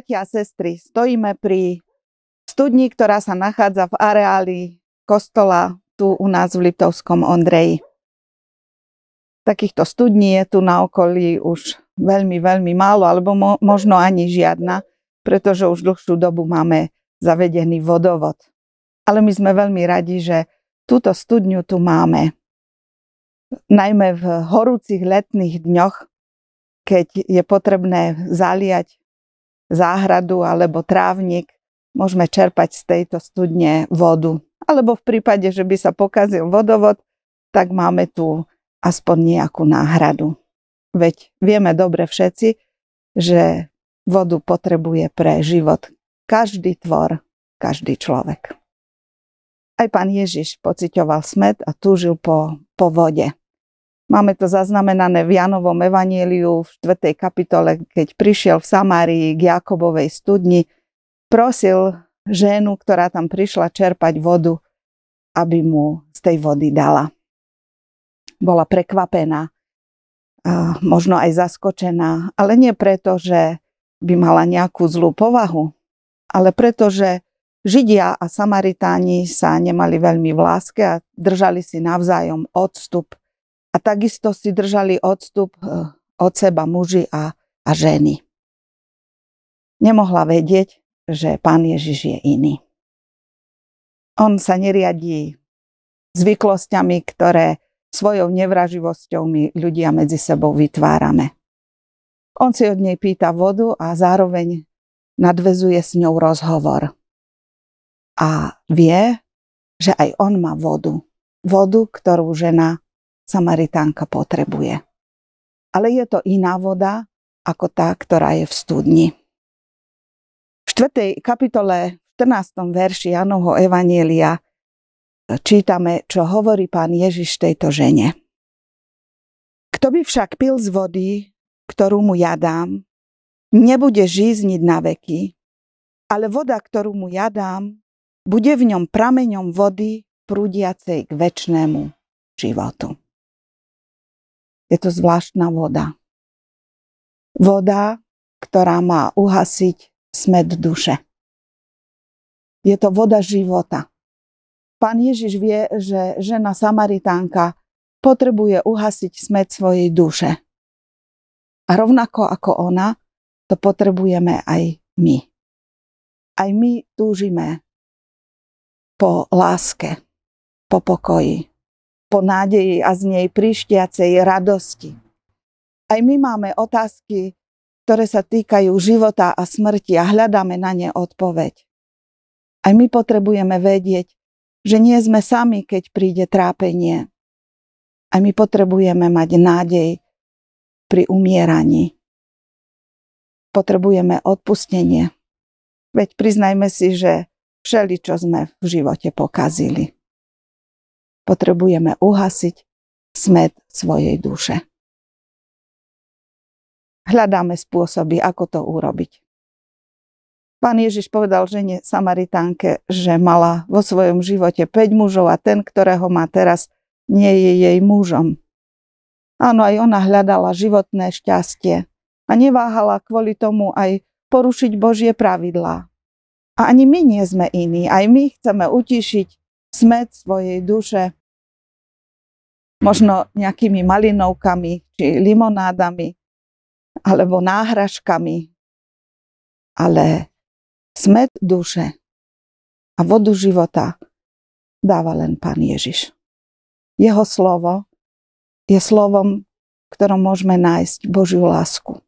Bratia a sestry, stojíme pri studni, ktorá sa nachádza v areáli kostola tu u nás v Liptovskom Ondreji. Takýchto studní je tu na okolí už veľmi, veľmi málo, alebo mo- možno ani žiadna, pretože už dlhšiu dobu máme zavedený vodovod. Ale my sme veľmi radi, že túto studňu tu máme. Najmä v horúcich letných dňoch, keď je potrebné zaliať záhradu alebo trávnik, môžeme čerpať z tejto studne vodu. Alebo v prípade, že by sa pokazil vodovod, tak máme tu aspoň nejakú náhradu. Veď vieme dobre všetci, že vodu potrebuje pre život každý tvor, každý človek. Aj pán Ježiš pocitoval smet a túžil po, po vode. Máme to zaznamenané v Janovom evanieliu v 4. kapitole, keď prišiel v Samárii k Jakobovej studni, prosil ženu, ktorá tam prišla čerpať vodu, aby mu z tej vody dala. Bola prekvapená, možno aj zaskočená, ale nie preto, že by mala nejakú zlú povahu, ale preto, že Židia a Samaritáni sa nemali veľmi v láske a držali si navzájom odstup a takisto si držali odstup eh, od seba muži a, a ženy. Nemohla vedieť, že pán Ježiš je iný. On sa neriadí zvyklosťami, ktoré svojou nevraživosťou my ľudia medzi sebou vytvárame. On si od nej pýta vodu a zároveň nadvezuje s ňou rozhovor. A vie, že aj on má vodu. Vodu, ktorú žena Samaritánka potrebuje. Ale je to iná voda ako tá, ktorá je v studni. V 4. kapitole v 14. verši Janovho Evanielia čítame, čo hovorí pán Ježiš tejto žene. Kto by však pil z vody, ktorú mu ja dám, nebude žízniť na veky, ale voda, ktorú mu ja dám, bude v ňom prameňom vody prúdiacej k väčšnému životu. Je to zvláštna voda. Voda, ktorá má uhasiť smet duše. Je to voda života. Pán Ježiš vie, že žena Samaritánka potrebuje uhasiť smet svojej duše. A rovnako ako ona, to potrebujeme aj my. Aj my túžime po láske, po pokoji, po nádeji a z nej prištiacej radosti. Aj my máme otázky, ktoré sa týkajú života a smrti a hľadáme na ne odpoveď. Aj my potrebujeme vedieť, že nie sme sami, keď príde trápenie. Aj my potrebujeme mať nádej pri umieraní. Potrebujeme odpustenie. Veď priznajme si, že všeli, čo sme v živote pokazili potrebujeme uhasiť smet svojej duše. Hľadáme spôsoby, ako to urobiť. Pán Ježiš povedal žene Samaritánke, že mala vo svojom živote 5 mužov a ten, ktorého má teraz, nie je jej mužom. Áno, aj ona hľadala životné šťastie a neváhala kvôli tomu aj porušiť Božie pravidlá. A ani my nie sme iní, aj my chceme utišiť smet svojej duše možno nejakými malinovkami či limonádami alebo náhražkami. Ale smet duše a vodu života dáva len Pán Ježiš. Jeho slovo je slovom, ktorom môžeme nájsť Božiu lásku.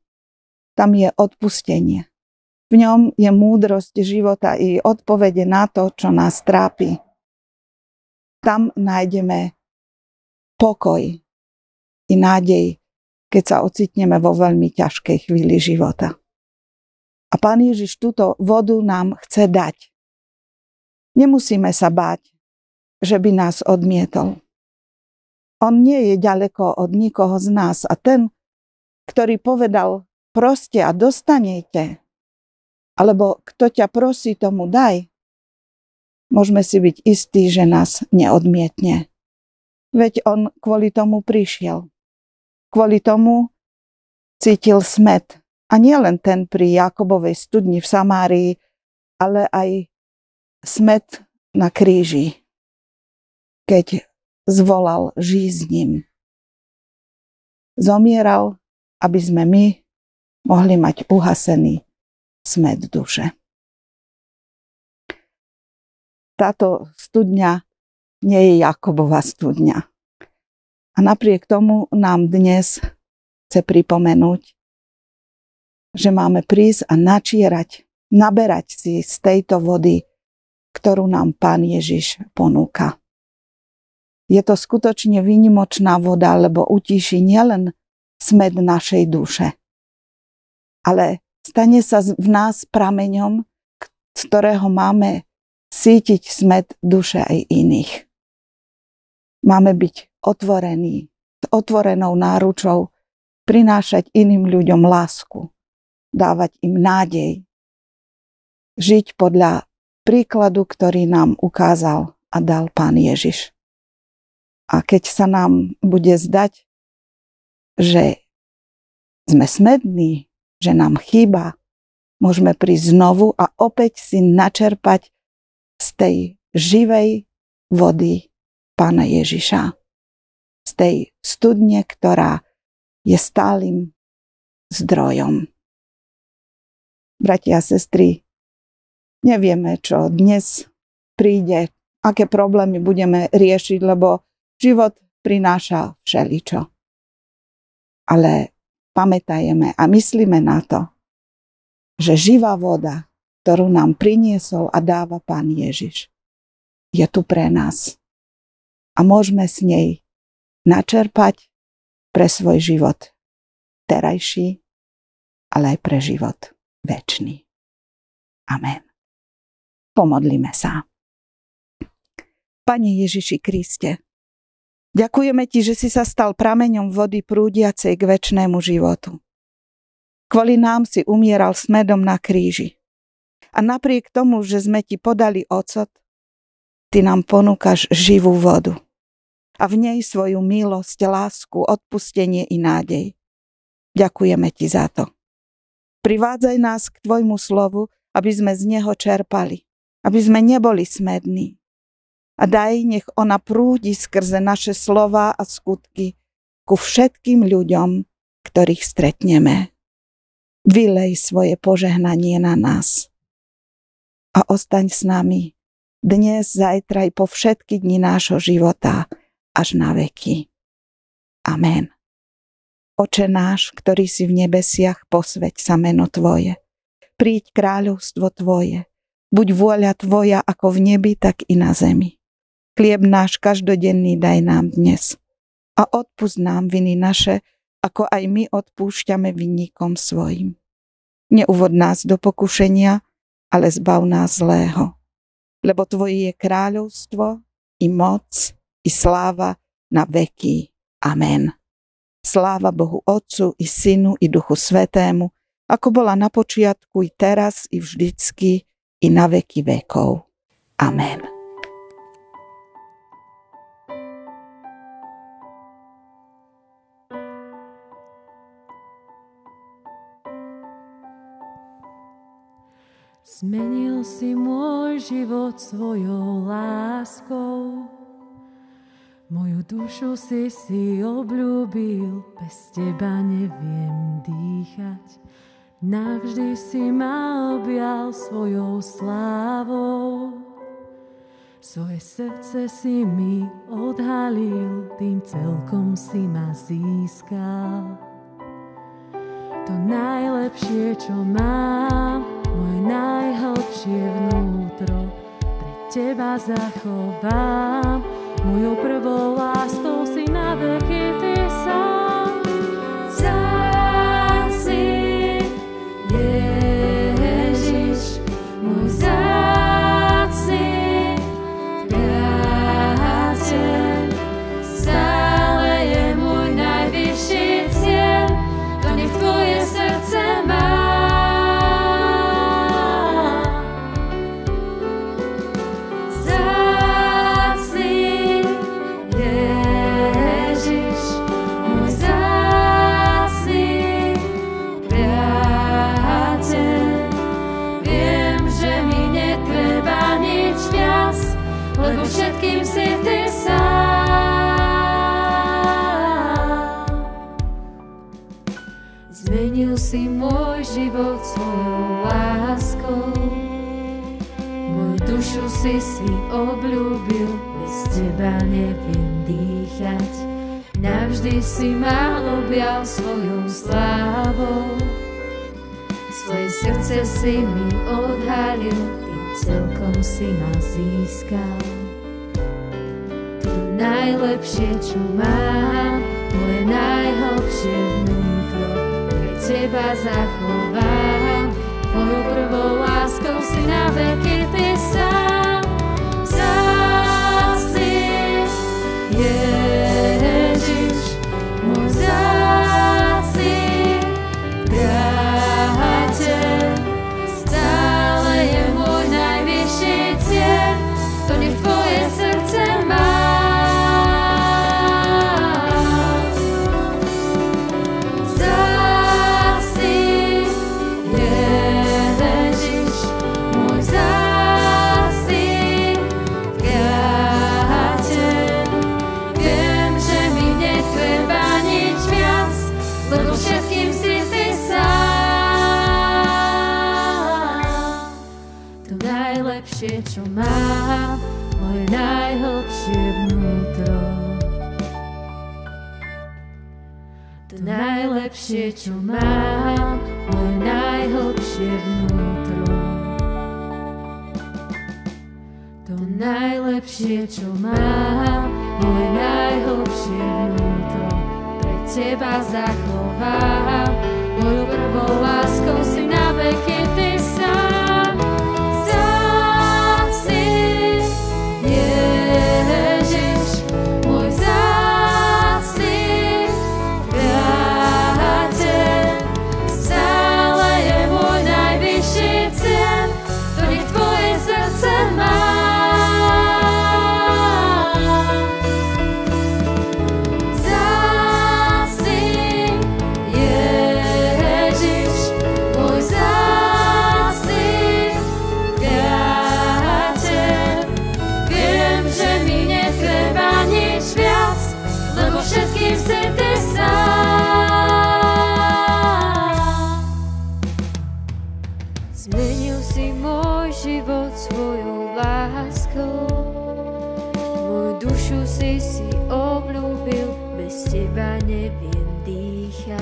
Tam je odpustenie. V ňom je múdrosť života i odpovede na to, čo nás trápi. Tam nájdeme pokoj i nádej, keď sa ocitneme vo veľmi ťažkej chvíli života. A Pán Ježiš túto vodu nám chce dať. Nemusíme sa báť, že by nás odmietol. On nie je ďaleko od nikoho z nás a ten, ktorý povedal proste a dostanete, alebo kto ťa prosí, tomu daj, môžeme si byť istí, že nás neodmietne. Veď on kvôli tomu prišiel. Kvôli tomu cítil smet A nie len ten pri Jakobovej studni v Samárii, ale aj smet na kríži, keď zvolal žij s ním. Zomieral, aby sme my mohli mať uhasený smet duše. Táto studňa nie je Jakobova studňa. A napriek tomu nám dnes chce pripomenúť, že máme prísť a načierať, naberať si z tejto vody, ktorú nám Pán Ježiš ponúka. Je to skutočne výnimočná voda, lebo utíši nielen smed našej duše, ale stane sa v nás prameňom, z ktorého máme sítiť smet duše aj iných. Máme byť otvorení, s otvorenou náručou, prinášať iným ľuďom lásku, dávať im nádej, žiť podľa príkladu, ktorý nám ukázal a dal Pán Ježiš. A keď sa nám bude zdať, že sme smední, že nám chýba, môžeme prísť znovu a opäť si načerpať z tej živej vody Pána Ježiša. Z tej studne, ktorá je stálym zdrojom. Bratia a sestry, nevieme, čo dnes príde, aké problémy budeme riešiť, lebo Život prináša všeličo. Ale pamätajeme a myslíme na to, že živá voda, ktorú nám priniesol a dáva Pán Ježiš, je tu pre nás. A môžeme s nej načerpať pre svoj život terajší, ale aj pre život väčší. Amen. Pomodlíme sa. Pane Ježiši Kriste, Ďakujeme ti, že si sa stal prameňom vody prúdiacej k väčšnému životu. Kvôli nám si umieral smedom na kríži. A napriek tomu, že sme ti podali ocot, ty nám ponúkaš živú vodu. A v nej svoju milosť, lásku, odpustenie i nádej. Ďakujeme ti za to. Privádzaj nás k tvojmu slovu, aby sme z neho čerpali, aby sme neboli smední, a daj, nech ona prúdi skrze naše slova a skutky ku všetkým ľuďom, ktorých stretneme. Vylej svoje požehnanie na nás. A ostaň s nami dnes, zajtra i po všetky dni nášho života až na veky. Amen. Oče náš, ktorý si v nebesiach, posveď sa meno Tvoje. Príď kráľovstvo Tvoje. Buď vôľa Tvoja ako v nebi, tak i na zemi. Chlieb náš každodenný daj nám dnes. A odpust nám viny naše, ako aj my odpúšťame vinníkom svojim. Neuvod nás do pokušenia, ale zbav nás zlého. Lebo Tvoje je kráľovstvo, i moc, i sláva na veky. Amen. Sláva Bohu Otcu, i Synu, i Duchu Svetému, ako bola na počiatku, i teraz, i vždycky, i na veky vekov. Amen. Zmenil si môj život svojou láskou. Moju dušu si si obľúbil, bez teba neviem dýchať. Navždy si ma objal svojou slávou. Svoje srdce si mi odhalil, tým celkom si ma získal. To najlepšie, čo mám, najhlbšie vnútro pre teba zachovám. Mojou prvou láskou si na veky ty teba neviem dýchať. Navždy si ma objal svojou slávou, svoje srdce si mi odhalil, tým celkom si ma získal. To najlepšie, čo mám, moje najhlbšie vnútro, pre teba zachovám, mojou prvou láskou najlepšie, čo mám, moje najhlbšie vnútro. To najlepšie, čo mám, moje najhlbšie vnútro. To najlepšie, čo mám, moje najhlbšie vnútro. Pre teba zachovám, mojou prvou láskou si dušu